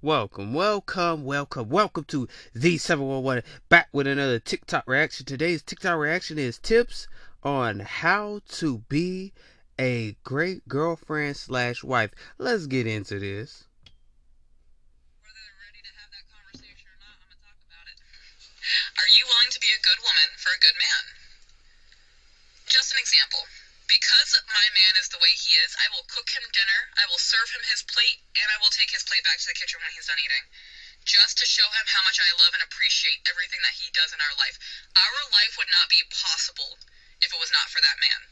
Welcome, welcome, welcome, welcome to the 711 back with another TikTok reaction. Today's TikTok reaction is tips on how to be a great girlfriend slash wife. Let's get into this. Are you willing to be a good woman for a good man? Just an example. Because my man is the way he is, I will cook him dinner, I will serve him his plate, and I will take his plate back to the kitchen when he's done eating. Just to show him how much I love and appreciate everything that he does in our life. Our life would not be possible if it was not for that man.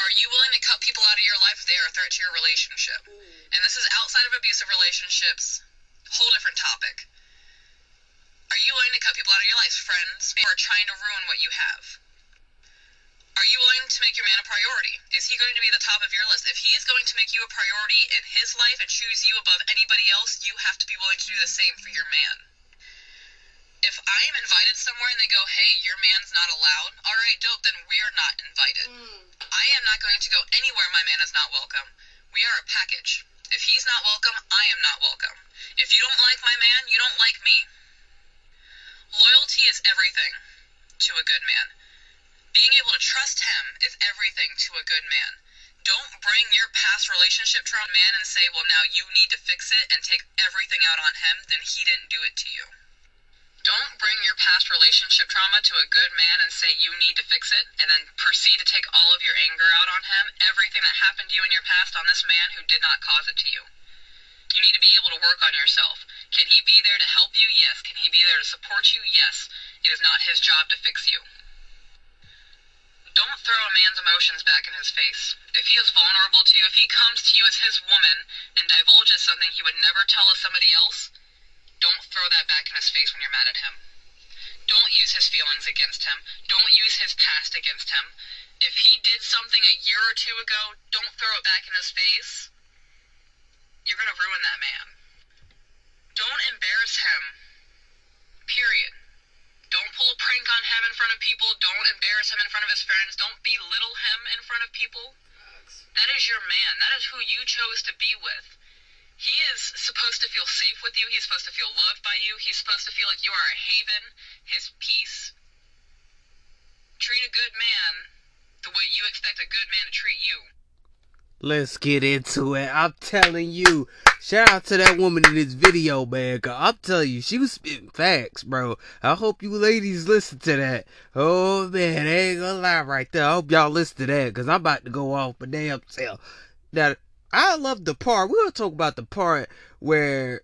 Are you willing to cut people out of your life if they are a threat to your relationship? And this is outside of abusive relationships, whole different topic. Are you willing to cut people out of your life, friends, who are trying to ruin what you have? Are you willing to make your man a priority? Is he going to be the top of your list? If he is going to make you a priority in his life and choose you above anybody else, you have to be willing to do the same for your man. If I am invited somewhere and they go, hey, your man's not allowed, all right, dope, then we are not invited. Mm. I am not going to go anywhere my man is not welcome. We are a package. If he's not welcome, I am not welcome. If you don't like my man, you don't like me. Loyalty is everything to a good man. Being able to trust him is everything to a good man. Don't bring your past relationship trauma to a man and say, well, now you need to fix it and take everything out on him, then he didn't do it to you. Don't bring your past relationship trauma to a good man and say you need to fix it and then proceed to take all of your anger out on him, everything that happened to you in your past on this man who did not cause it to you. You need to be able to work on yourself. Can he be there to help you? Yes. Can he be there to support you? Yes. It is not his job to fix you. Throw a man's emotions back in his face. If he is vulnerable to you, if he comes to you as his woman and divulges something he would never tell as somebody else, don't throw that back in his face when you're mad at him. Don't use his feelings against him. Don't use his past against him. If he did something a year or two ago, don't throw it back in his face. You're going to ruin that man. Don't embarrass him. Period. Don't pull a prank on him in front of people. Don't embarrass him in front of his friends. Don't belittle him in front of people. That is your man. That is who you chose to be with. He is supposed to feel safe with you. He's supposed to feel loved by you. He's supposed to feel like you are a haven, his peace. Treat a good man the way you expect a good man to treat you. Let's get into it. I'm telling you, shout out to that woman in this video, man. Cause I'm telling you, she was spitting facts, bro. I hope you ladies listen to that. Oh man, I ain't gonna lie right there. I hope y'all listen to that, cause I'm about to go off a damn self. Now, I love the part. We're gonna talk about the part where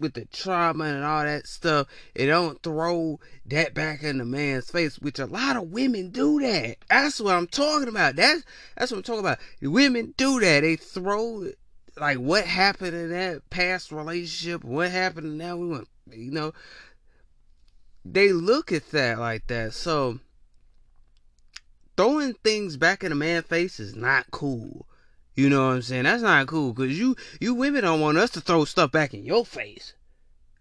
with the trauma and all that stuff, it don't throw that back in the man's face, which a lot of women do that. That's what I'm talking about. That's that's what I'm talking about. Women do that. They throw like what happened in that past relationship, what happened now we want you know. They look at that like that. So throwing things back in a man's face is not cool. You know what I'm saying? That's not cool because you you women don't want us to throw stuff back in your face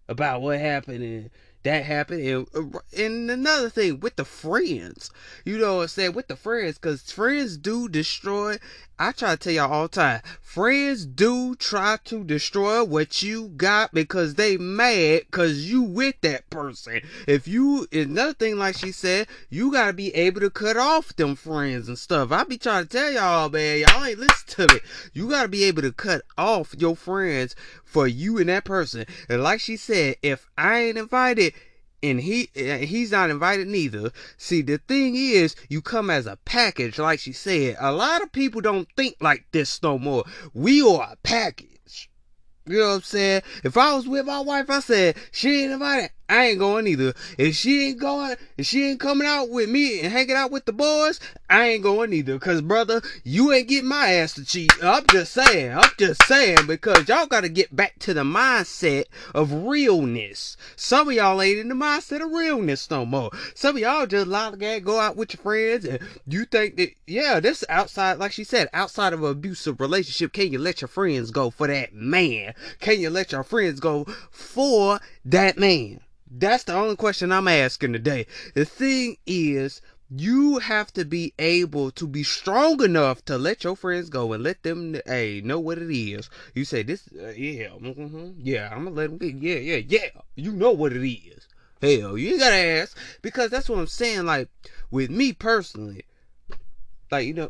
about what happened and that happened. And, uh, and another thing with the friends, you know what I'm saying? With the friends, because friends do destroy. I try to tell y'all all the time, friends do try to destroy what you got because they mad because you with that person. If you, another thing like she said, you gotta be able to cut off them friends and stuff. I be trying to tell y'all, man, y'all ain't listen to me. You gotta be able to cut off your friends for you and that person. And like she said, if I ain't invited, and he eh, he's not invited neither. See, the thing is, you come as a package, like she said. A lot of people don't think like this no more. We are a package. You know what I'm saying? If I was with my wife, I said she ain't invited. I ain't going either. If she ain't going, if she ain't coming out with me and hanging out with the boys, I ain't going either. Cause brother, you ain't getting my ass to cheat. I'm just saying. I'm just saying because y'all gotta get back to the mindset of realness. Some of y'all ain't in the mindset of realness no more. Some of y'all just lollygag, go out with your friends and you think that, yeah, this outside, like she said, outside of an abusive relationship, can you let your friends go for that man? Can you let your friends go for that man? That's the only question I'm asking today. The thing is, you have to be able to be strong enough to let your friends go and let them hey know what it is. You say this, uh, yeah, mm-hmm, yeah, I'm gonna let them get, yeah, yeah, yeah. You know what it is. Hell, you gotta ask because that's what I'm saying. Like with me personally, like you know,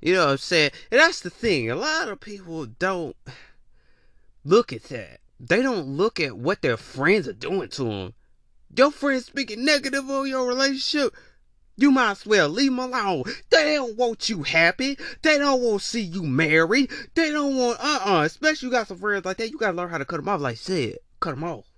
you know what I'm saying, and that's the thing. A lot of people don't look at that. They don't look at what their friends are doing to them your friends speaking negative on your relationship, you might as well leave them alone. They don't want you happy. They don't want to see you married. They don't want, uh uh-uh. uh, especially you got some friends like that. You got to learn how to cut them off. Like I said, cut them off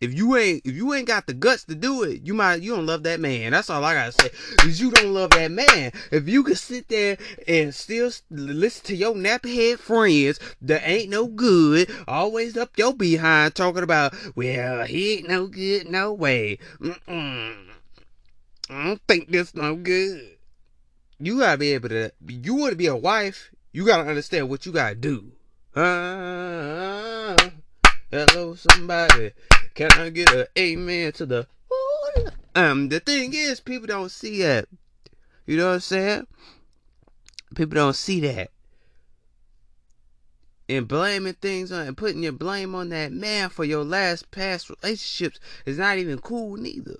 if you ain't if you ain't got the guts to do it, you might you don't love that man. That's all I gotta say. Cause you don't love that man. If you can sit there and still listen to your nappy head friends that ain't no good, always up your behind talking about, well, he ain't no good, no way. Mm-mm. I don't think this no good. You gotta be able to. You want to be a wife. You gotta understand what you gotta do. Uh, hello, somebody. Can I get an amen to the um the thing is people don't see that. You know what I'm saying? People don't see that. And blaming things on and putting your blame on that man for your last past relationships is not even cool neither.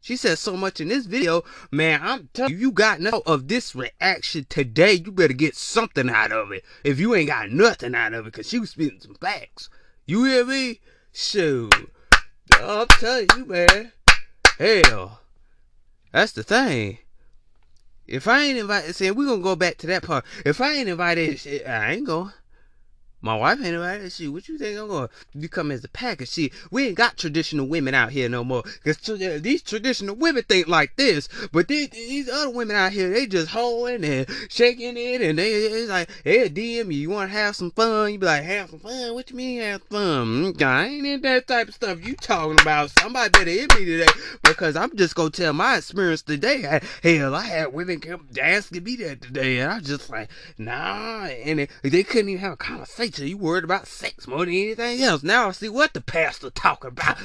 She said so much in this video, man. I'm telling you, you got enough of this reaction today. You better get something out of it. If you ain't got nothing out of it, cause she was spitting some facts. You hear me? Shoot. I'm telling you, man. Hell, that's the thing. If I ain't invited, see, we're gonna go back to that part. If I ain't invited, I ain't going. My wife ain't invited. She, what you think I'm gonna you come as a package? See, we ain't got traditional women out here no more. Cause these traditional women think like this, but these, these other women out here, they just hoeing and shaking it, and they it's like, hey, DM you, you want to have some fun? You be like, have some fun? What you mean have fun? Mm, I ain't in that type of stuff you talking about. Somebody better hit me today because I'm just gonna tell my experience today. I, hell, I had women come asking me that today, and I was just like, nah, and they, they couldn't even have a conversation preacher, you worried about sex more than anything else. Now I see what the pastor talking about.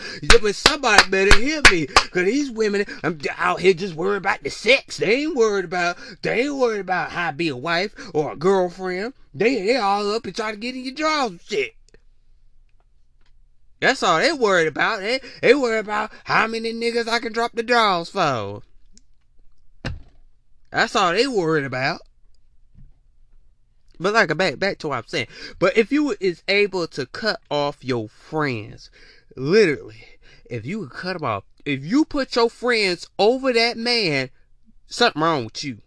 But somebody better hear me, cause these women I'm out here just worried about the sex. They ain't worried about they ain't worried about how to be a wife or a girlfriend. They they all up and try to get in your drawers and shit. That's all they worried about. They they worried about how many niggas I can drop the drawers for. That's all they worried about. But like back back to what I'm saying. But if you is able to cut off your friends, literally, if you cut them off, if you put your friends over that man, something wrong with you.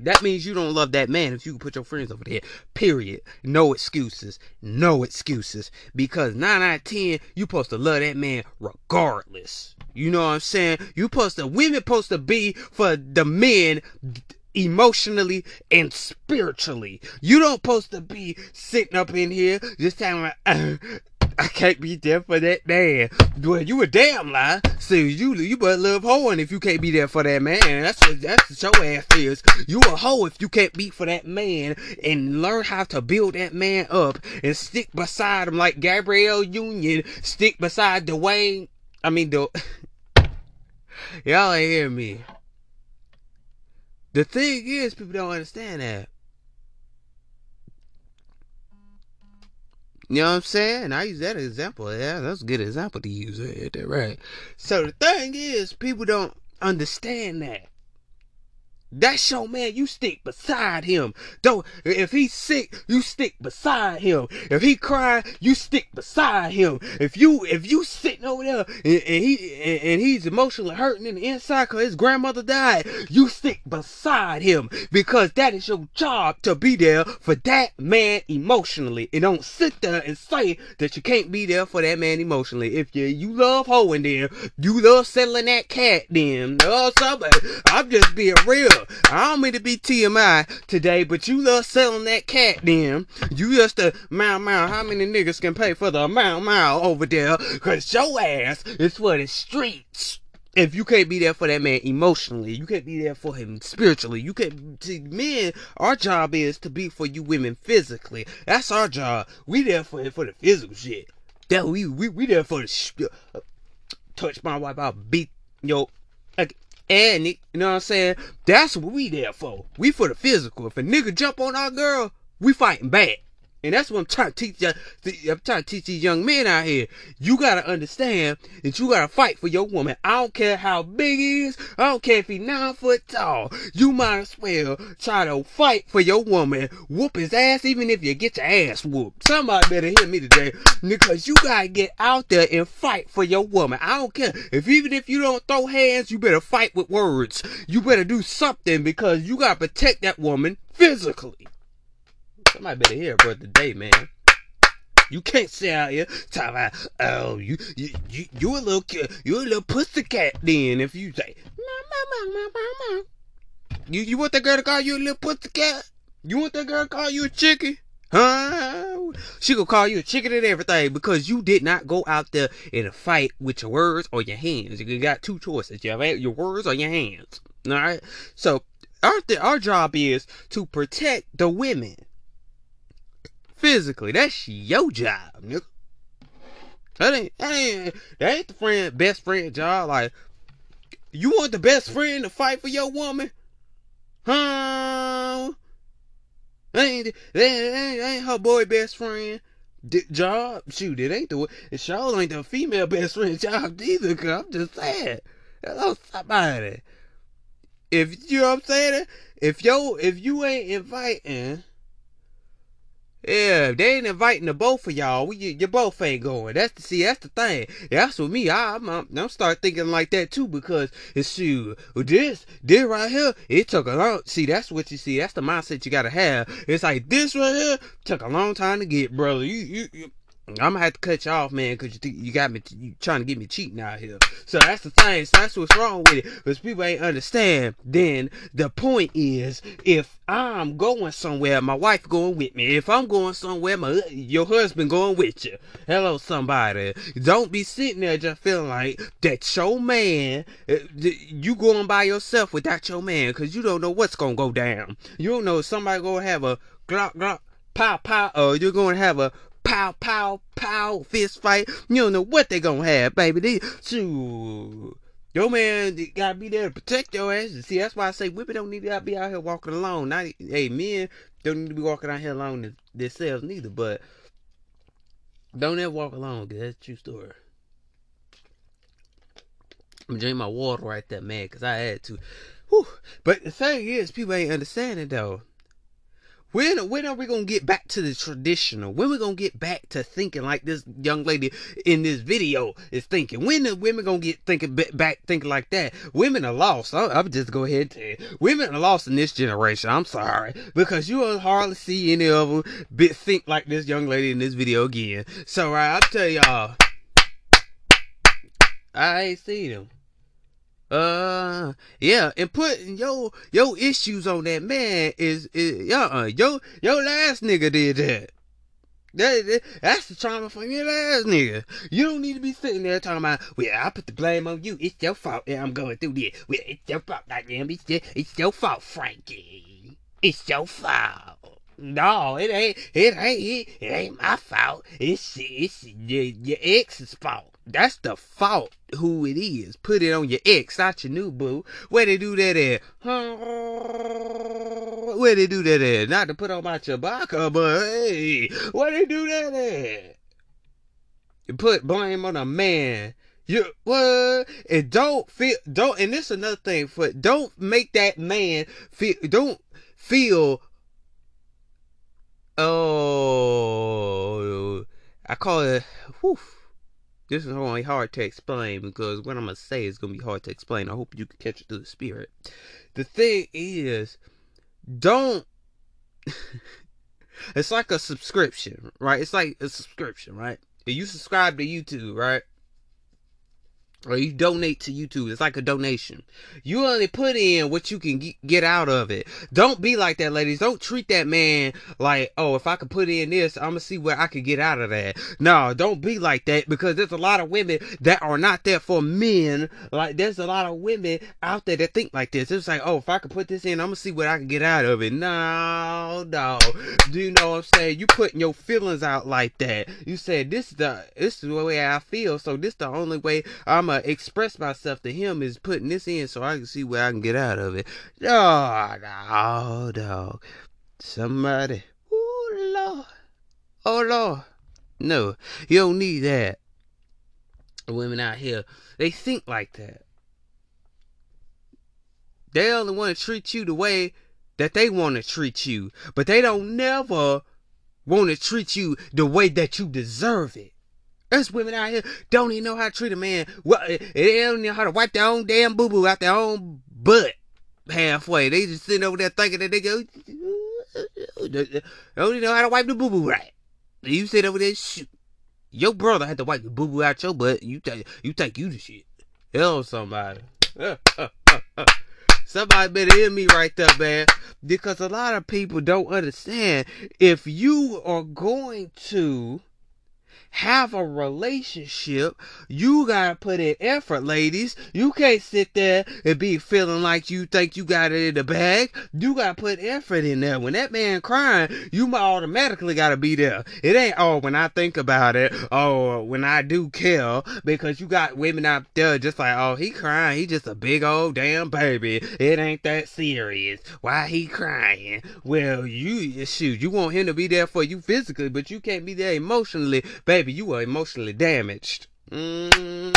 That means you don't love that man if you put your friends over there. Period. No excuses. No excuses. Because 9 out of 10, you supposed to love that man regardless. You know what I'm saying? You supposed to, women supposed to be for the men emotionally and spiritually. You don't supposed to be sitting up in here just saying uh, I can't be there for that man. Well, you a damn lie. So you you but love hoeing if you can't be there for that man. That's what that's what your ass is. You a hoe if you can't be for that man and learn how to build that man up and stick beside him like Gabrielle Union stick beside Dwyane. I mean the y'all hear me. The thing is, people don't understand that. You know what I'm saying? I use that example. Yeah, that's a good example to use. Right, right. So the thing is, people don't understand that. That's your man. You stick beside him. Don't if he's sick, you stick beside him. If he crying, you stick beside him. If you if you sitting over there and, and he and, and, he's emotionally hurting in the inside because his grandmother died, you stick beside him because that is your job to be there for that man emotionally. And don't sit there and say that you can't be there for that man emotionally. If you you love hoeing them, you love selling that cat them. No, somebody. I'm just being real. I don't mean to be TMI today, but you love selling that cat then. You just a mile mile. How many niggas can pay for the mile mile over there? Cause your ass is for the streets. If you can't be there for that man emotionally, you can't be there for him spiritually. You can't. See, men, our job is to be for you women physically. That's our job. We there for for the physical shit. That we we we there for the uh, touch my wife, I'll beat yo. And you know what I'm saying? That's what we there for. We for the physical. If a nigga jump on our girl, we fighting back. And that's what I'm trying to teach. You, I'm trying to teach these young men out here. You gotta understand that you gotta fight for your woman. I don't care how big he is. I don't care if he nine foot tall. You might as well try to fight for your woman. Whoop his ass, even if you get your ass whooped. Somebody better hear me today, because you gotta get out there and fight for your woman. I don't care if even if you don't throw hands, you better fight with words. You better do something because you gotta protect that woman physically. Somebody better hear it the day, man. You can't sit out here talking about, oh, you, you, you, you a little, you a little pussycat then if you say, mama, mama, mama. You, you want that girl to call you a little pussycat? You want that girl to call you a chicken? Huh? She gonna call you a chicken and everything because you did not go out there in a fight with your words or your hands. You got two choices. You have your words or your hands. All right. So our th- our job is to protect the women physically. That's your job, nigga. That ain't that ain't that ain't the friend best friend job. Like you want the best friend to fight for your woman? Huh? That ain't that ain't, that ain't her boy best friend job. Shoot, it ain't the it sure ain't the female best friend job either. Cause I'm just saying, hello somebody. If you know what I'm saying, if yo if you ain't inviting yeah, if they ain't inviting the both of y'all. We, you, you both ain't going. That's the see. That's the thing. That's with me. I, I'm, I'm, I'm start thinking like that too because it's shoot this, this right here. It took a long. See, that's what you see. That's the mindset you gotta have. It's like this right here took a long time to get, brother. You, you, you I'm gonna have to cut you off, man, because you you got me, you trying to get me cheating out here. So that's the thing. So that's what's wrong with it. Because people ain't understand. Then the point is, if I'm going somewhere, my wife going with me. If I'm going somewhere, my your husband going with you. Hello, somebody. Don't be sitting there just feeling like that your man, uh, you going by yourself without your man, because you don't know what's gonna go down. You don't know somebody gonna have a glock glock pow pow, or you're gonna have a pow, pow, pow, fist fight. You don't know what they gonna have, baby. They, shoot. Your man you gotta be there to protect your ass. See, that's why I say women don't need to be out here walking alone. Not, hey, men don't need to be walking out here alone themselves neither. But don't ever walk alone, cause that's true story. I'm drinking my water right there, man, cause I had to. Whew. But the thing is, people ain't understanding though. When when are we gonna get back to the traditional? When we gonna get back to thinking like this young lady in this video is thinking? When are women gonna get thinking back thinking like that? Women are lost. I'll, I'll just go ahead and tell you, women are lost in this generation. I'm sorry because you will hardly see any of them think like this young lady in this video again. So right, I'll tell y'all, I ain't seen them. Uh, yeah, and putting your your issues on that man is is uh yo your last nigga did that. That, that, that's the trauma from your last nigga. You don't need to be sitting there talking about, well, I put the blame on you. It's your fault that I'm going through this. Well, it's your fault, goddamn. It's your, it's your fault, Frankie. It's your fault. No, it ain't. It ain't. It, it ain't my fault. It's it's your, your ex's fault. That's the fault who it is. Put it on your ex, not your new boo. Where they do that at? Where they do that at? Not to put on my Chewbacca, but hey, where they do that at? You put blame on a man. You what? And don't feel don't. And this is another thing for don't make that man feel. Don't feel. Oh, I call it. Whew, this is only hard to explain because what I'm gonna say is gonna be hard to explain. I hope you can catch it through the spirit. The thing is, don't. it's like a subscription, right? It's like a subscription, right? If you subscribe to YouTube, right? Or you donate to YouTube. It's like a donation. You only put in what you can get out of it. Don't be like that, ladies. Don't treat that man like, oh, if I could put in this, I'm gonna see what I can get out of that. No, don't be like that because there's a lot of women that are not there for men. Like there's a lot of women out there that think like this. It's like, oh, if I could put this in, I'm gonna see what I can get out of it. No, no. Do you know what I'm saying? You putting your feelings out like that. You said this is the this is the way I feel, so this is the only way I'm I'ma express myself to him is putting this in so I can see where I can get out of it. Oh, no, dog. Somebody. Oh, Lord. Oh, Lord. No, you don't need that. Women out here, they think like that. They only want to treat you the way that they want to treat you, but they don't never want to treat you the way that you deserve it. There's women out here don't even know how to treat a man. Well, eh, eh, they don't know how to wipe their own damn boo boo out their own butt halfway. They just sitting over there thinking that they go. They don't even know how to wipe the boo boo right. You sit over there, shoot. Your brother had to wipe the boo boo out your butt. You think you think you the shit. Hell, somebody. Somebody better hear me right there, man. Because a lot of people don't understand if you are going to have a relationship, you gotta put in effort, ladies. You can't sit there and be feeling like you think you got it in the bag. You gotta put effort in there. When that man crying, you automatically gotta be there. It ain't, oh, when I think about it, oh, when I do care, because you got women out there just like, oh, he crying, he just a big old damn baby. It ain't that serious. Why he crying? Well, you, shoot, you want him to be there for you physically, but you can't be there emotionally, baby baby, you are emotionally damaged. Mm,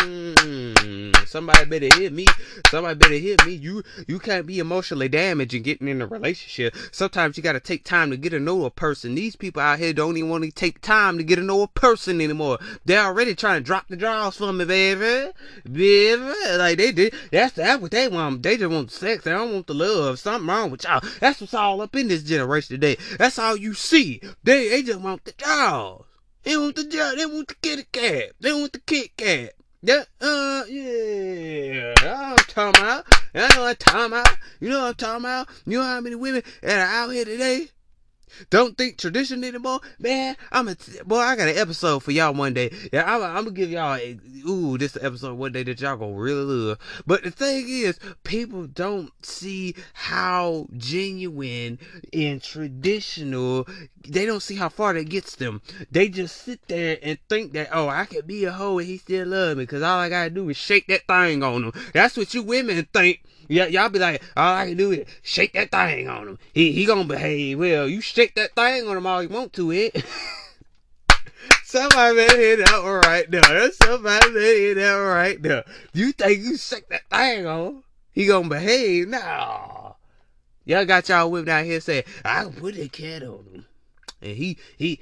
somebody better hear me. Somebody better hear me. You you can't be emotionally damaged and getting in a relationship. Sometimes you gotta take time to get to know a person. These people out here don't even want to take time to get to know a person anymore. They're already trying to drop the draws for me, baby. Baby. Like they did that's that's what they want. They just want sex. They don't want the love. Something wrong with y'all. That's what's all up in this generation today. That's all you see. They they just want the draws. They want the job. They want the kitty cat. They want the Kit Kat. Yeah, uh, yeah. I'm talking about. I know what I'm talking about. You know what I'm talking about. You know how many women that are out here today don't think tradition anymore, man. I'm a boy. I got an episode for y'all one day. Yeah, I'm, I'm gonna give y'all a, ooh this episode one day that y'all gonna really love. But the thing is, people don't see how genuine and traditional. They don't see how far that gets them. They just sit there and think that oh, I could be a hoe and he still love me because all I gotta do is shake that thing on him. That's what you women think yeah, y'all be like, all I can do is shake that thing on him. He he gonna behave well. You shake that thing on him all you want to, it. Somebody better hear that one right now. Somebody better hear that one right now. You think you shake that thing on him? He gonna behave? No. Y'all got y'all women out here saying, I can put a cat on him. And he he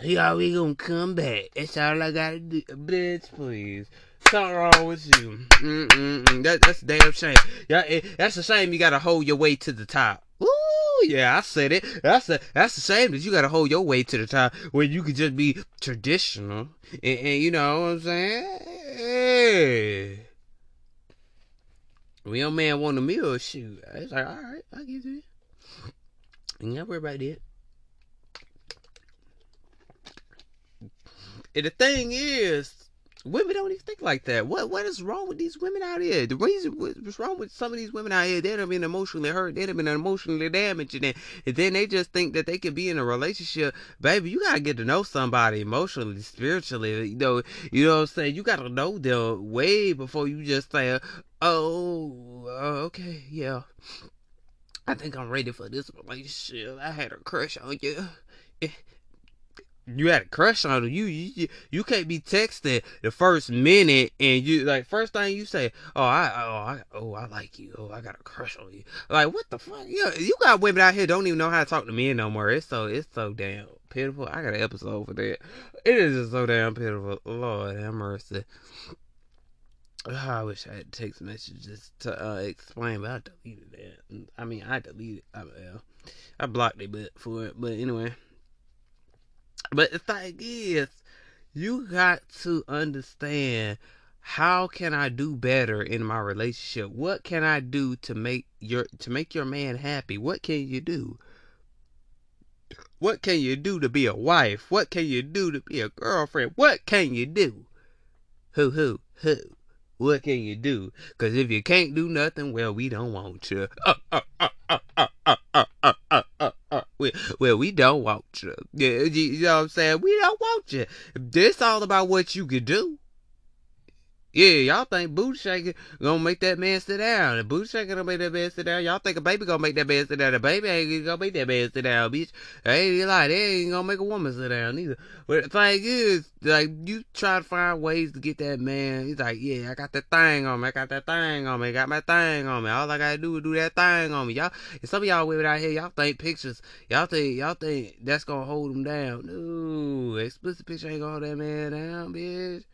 he always gonna come back. That's all I gotta do. Bitch, please something wrong with you. Mm-mm-mm. That, that's a damn shame. Yeah, it, that's a shame you gotta hold your way to the top. Ooh, yeah, I said it. That's a that's a shame that you gotta hold your way to the top when you could just be traditional and, and you know what I'm saying. Hey. Your man want a meal, shoot, it's like, all right, I'll give you. Ain't gotta worry about that. And the thing is, Women don't even think like that. What what is wrong with these women out here? The reason what's wrong with some of these women out here, they have been emotionally hurt, they have been emotionally damaged, and then, and then they just think that they can be in a relationship. Baby, you gotta get to know somebody emotionally, spiritually. You know, you know what I'm saying? You gotta know them way before you just say, "Oh, uh, okay, yeah." I think I'm ready for this relationship. I had a crush on you you had a crush on her. You, you you can't be texting the first minute and you like first thing you say, oh I oh I oh I like you. Oh I got a crush on you. Like what the fuck? You, you got women out here don't even know how to talk to men no more. It's so it's so damn pitiful. I got an episode for that. It is just so damn pitiful. Lord have mercy. Oh, I wish I had text messages to uh, explain, but I deleted that. I mean, I deleted. I, I blocked it, but for it. But anyway. But the thing is, you got to understand how can I do better in my relationship? What can I do to make your to make your man happy? What can you do? What can you do to be a wife? What can you do to be a girlfriend? What can you do? Who who who? What can you do? Cause if you can't do nothing, well, we don't want you. Uh, uh, uh, well, we don't want you. You know what I'm saying? We don't want you. This all about what you can do. Yeah, y'all think booty shaking gonna make that man sit down. The booty shaking gonna make that man sit down. Y'all think a baby gonna make that man sit down. The baby ain't gonna make that man sit down, bitch. Hey, like, they ain't gonna make a woman sit down either. But the thing is, like, you try to find ways to get that man. He's like, yeah, I got that thing on me. I got that thing on me. I got my thing on me. All I gotta do is do that thing on me. Y'all, some of y'all women out here, y'all think pictures. Y'all think, y'all think that's gonna hold them down. No, explicit picture ain't gonna hold that man down, bitch.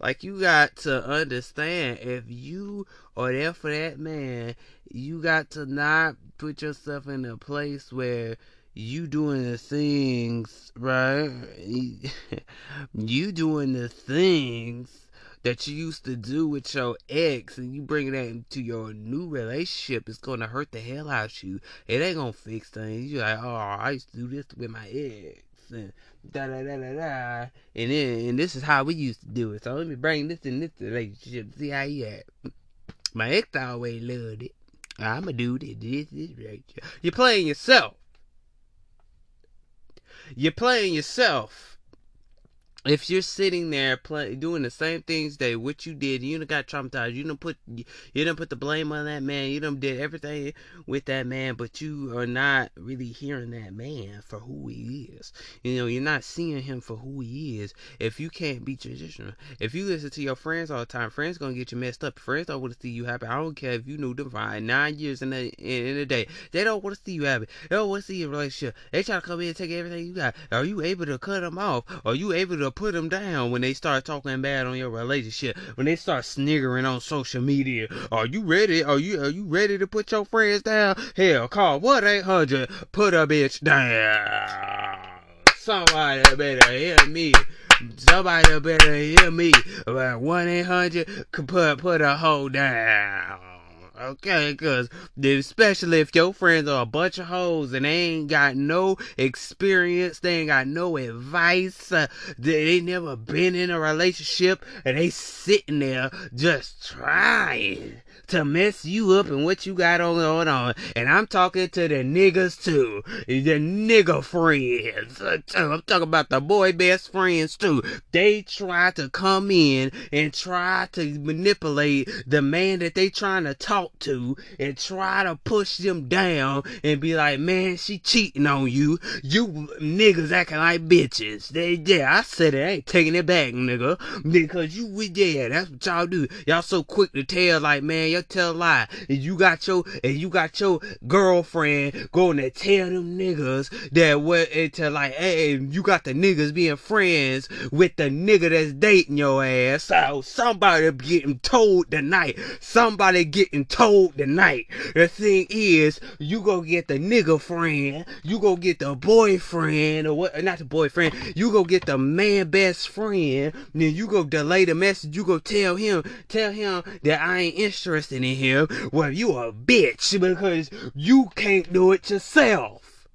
Like you got to understand if you are there for that man, you got to not put yourself in a place where you doing the things, right? you doing the things that you used to do with your ex and you bring that into your new relationship, it's gonna hurt the hell out of you. It ain't gonna fix things. You're like, oh, I used to do this with my ex and da da da da da. And then and this is how we used to do it. So let me bring this in this relationship. See how you act. My ex always loved it. I'ma do this, this, this right. You're playing yourself. You're playing yourself if you're sitting there play, doing the same things that what you did, you done got traumatized. You don't put you, don't put the blame on that man. You don't did everything with that man, but you are not really hearing that man for who he is. You know, you're not seeing him for who he is. If you can't be traditional, if you listen to your friends all the time, friends gonna get you messed up. Friends don't want to see you happy. I don't care if you knew them for nine years in a in a day. They don't want to see you happy. They don't want to see your relationship. They try to come in and take everything you got. Are you able to cut them off? Are you able to put them down when they start talking bad on your relationship, when they start sniggering on social media. Are you ready? Are you are you ready to put your friends down? Hell, call what eight hundred. Put a bitch down. Somebody better hear me. Somebody better hear me. One eight hundred could put put a hoe down okay? Because especially if your friends are a bunch of hoes and they ain't got no experience, they ain't got no advice, uh, they, they never been in a relationship, and they sitting there just trying to mess you up and what you got on going on. And I'm talking to the niggas too. The nigga friends. I'm talking about the boy best friends too. They try to come in and try to manipulate the man that they trying to talk to and try to push them down and be like, man, she cheating on you. You niggas acting like bitches. They, yeah, I said it. I ain't taking it back, nigga. Because you, yeah, that's what y'all do. Y'all so quick to tell like, man, you tell a lie. And you got your and you got your girlfriend going to tell them niggas that what into like, hey, you got the niggas being friends with the nigga that's dating your ass. So somebody getting told tonight. Somebody getting told tonight. The thing is, you go get the nigga friend, you go get the boyfriend or what not the boyfriend, you go get the man best friend, then you go delay the message, you go tell him, tell him that I ain't interested in him, well, you a bitch because you can't do it yourself.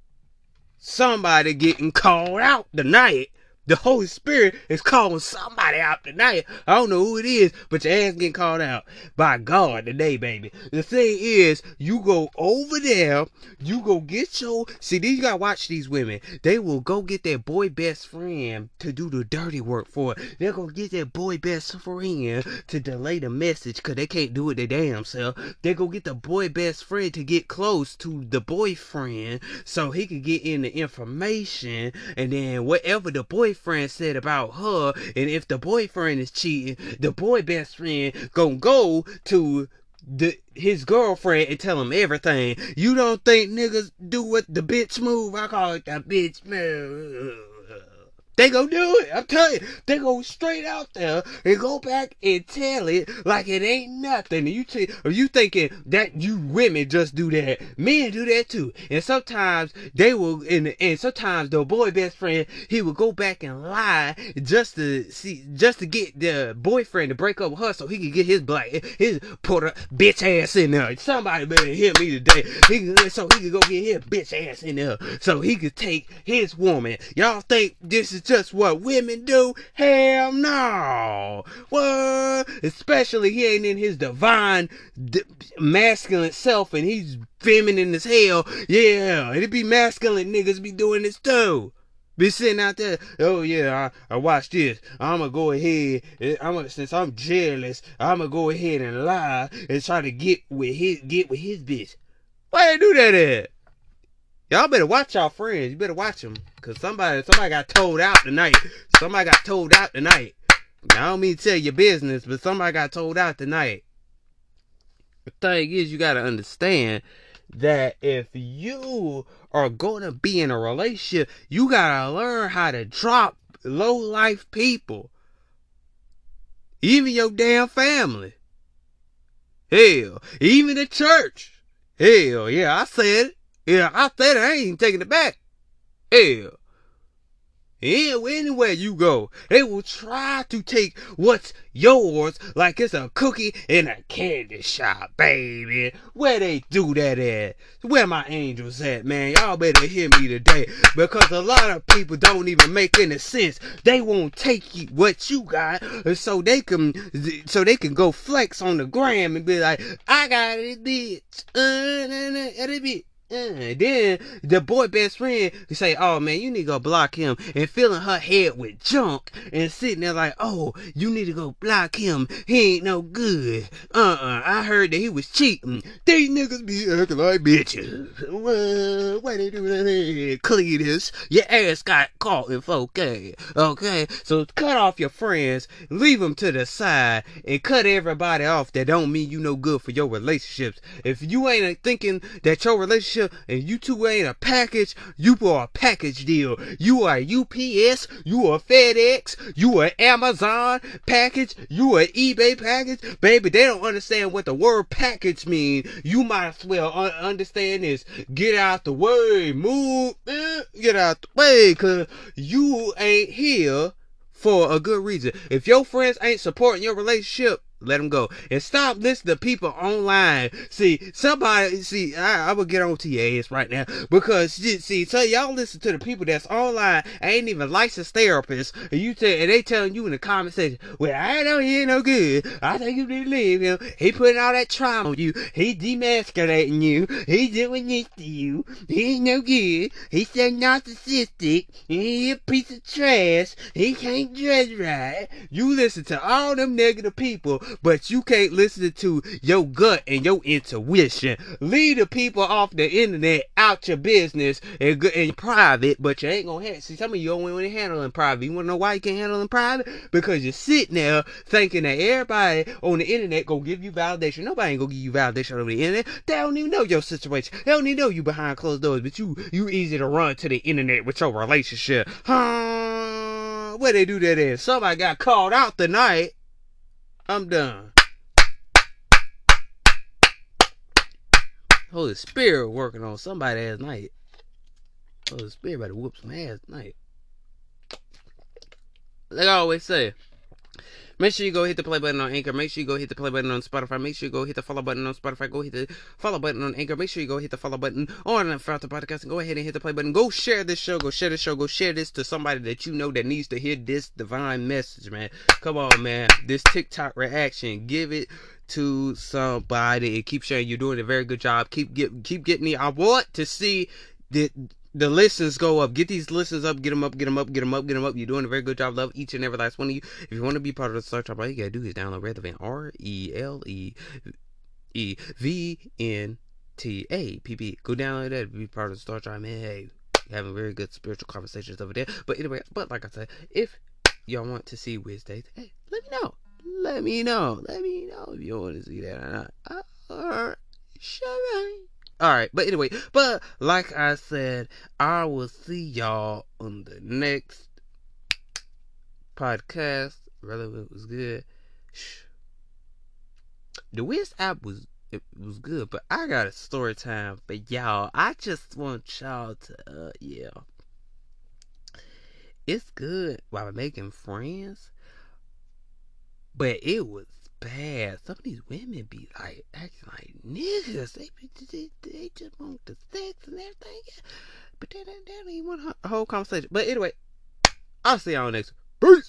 Somebody getting called out tonight the Holy Spirit is calling somebody out tonight. I don't know who it is, but your ass getting called out by God today, baby. The thing is, you go over there, you go get your see these you gotta watch these women. They will go get their boy best friend to do the dirty work for it. They're gonna get their boy best friend to delay the message because they can't do it their damn self. They go get the boy best friend to get close to the boyfriend so he could get in the information and then whatever the boyfriend boyfriend said about her, and if the boyfriend is cheating, the boy best friend gonna go to the his girlfriend and tell him everything. You don't think niggas do what the bitch move? I call it the bitch move. They go do it. I'm telling you, they go straight out there and go back and tell it like it ain't nothing. And you t- are you thinking that you women just do that? Men do that too. And sometimes they will, and, and sometimes the boy best friend he will go back and lie just to see, just to get the boyfriend to break up with her so he can get his black, his put a bitch ass in there. Somebody better hear me today. He so he could go get his bitch ass in there so he could take his woman. Y'all think this is just what women do? Hell no. What? Especially he ain't in his divine d- masculine self and he's feminine as hell. Yeah, it'd be masculine niggas be doing this too. Be sitting out there, oh yeah, I, I this. I'ma go ahead. Eh, I'm since I'm jealous, I'ma go ahead and lie and try to get with his get with his bitch. Why they do that at? Y'all better watch y'all friends. You better watch them, cause somebody somebody got told out tonight. Somebody got told out tonight. Now, I don't mean to tell your business, but somebody got told out tonight. The thing is, you gotta understand that if you are gonna be in a relationship, you gotta learn how to drop low life people. Even your damn family. Hell, even the church. Hell, yeah, I said it. Yeah, I said. I ain't taking it back. Hell. Anywhere you go, they will try to take what's yours like it's a cookie in a candy shop, baby. Where they do that at? Where my angels at, man? Y'all better hear me today. Because a lot of people don't even make any sense. They won't take what you got so they can so they can go flex on the gram and be like, I got it, bitch. Uh, nah, nah, nah, uh, then the boy best friend say, "Oh man, you need to go block him," and filling her head with junk and sitting there like, "Oh, you need to go block him. He ain't no good." Uh-uh. I heard that he was cheating. These niggas be acting like bitches. Well, why they do that? Cletus, your ass got caught in 4K. Okay, so cut off your friends, leave them to the side, and cut everybody off that don't mean you no good for your relationships. If you ain't thinking that your relationship and you two ain't a package, you are a package deal. You are UPS, you are FedEx, you are Amazon package, you are eBay package. Baby, they don't understand what the word package mean. You might as well un- understand this. Get out the way, move, eh, get out the way, cause you ain't here for a good reason. If your friends ain't supporting your relationship, let them go and stop listening to people online. See, somebody, see, I, I will get on to your ass right now because see, so y'all listen to the people that's online, ain't even licensed therapists, and you tell, and they telling you in the comment section, well, I don't hear no good. I think you need to leave him. He putting all that trauma on you. He demasculating you. He doing this to you. He ain't no good. He's so narcissistic. He a piece of trash. He can't dress right. You listen to all them negative people but you can't listen to your gut and your intuition. Leave the people off the internet out your business and in private, but you ain't gonna have. See, some of you don't want to handle in private. You wanna know why you can't handle in private? Because you're sitting there thinking that everybody on the internet gonna give you validation. Nobody ain't gonna give you validation over the internet. They don't even know your situation. They don't even know you behind closed doors, but you you easy to run to the internet with your relationship. Huh? Where they do that at? Somebody got called out tonight. I'm done. Holy Spirit working on somebody ass night. Holy Spirit better whoop some ass tonight. Like I always say, Make sure you go hit the play button on Anchor. Make sure you go hit the play button on Spotify. Make sure you go hit the follow button on Spotify. Go hit the follow button on Anchor. Make sure you go hit the follow button on the Podcast and go ahead and hit the play button. Go share this show. Go share this show. Go share this to somebody that you know that needs to hear this divine message, man. Come on, man. This TikTok reaction. Give it to somebody keep sharing. You're doing a very good job. Keep get keep getting me. I want to see the the listens go up. Get these listens up. Get them up. Get them up. Get them up. Get them up. You're doing a very good job. Love each and every last one of you. If you want to be part of the Star Tribe, all you gotta do is download Relevant. R E L E E V N T A P P. Go download that. Be part of the Star Tribe, man. Hey, having very good spiritual conversations over there. But anyway, but like I said, if y'all want to see Wednesdays, hey, let me know. Let me know. Let me know if you want to see that or not. Or sure. All right, but anyway, but like I said, I will see y'all on the next podcast. Relevant was good. The Wizz app was it was good, but I got a story time But y'all. I just want y'all to, uh, yeah, it's good while making friends, but it was bad. Some of these women be like acting like niggas. They they, they just want the sex and everything, but they, they, they don't even want a whole conversation. But anyway, I'll see y'all next. Peace.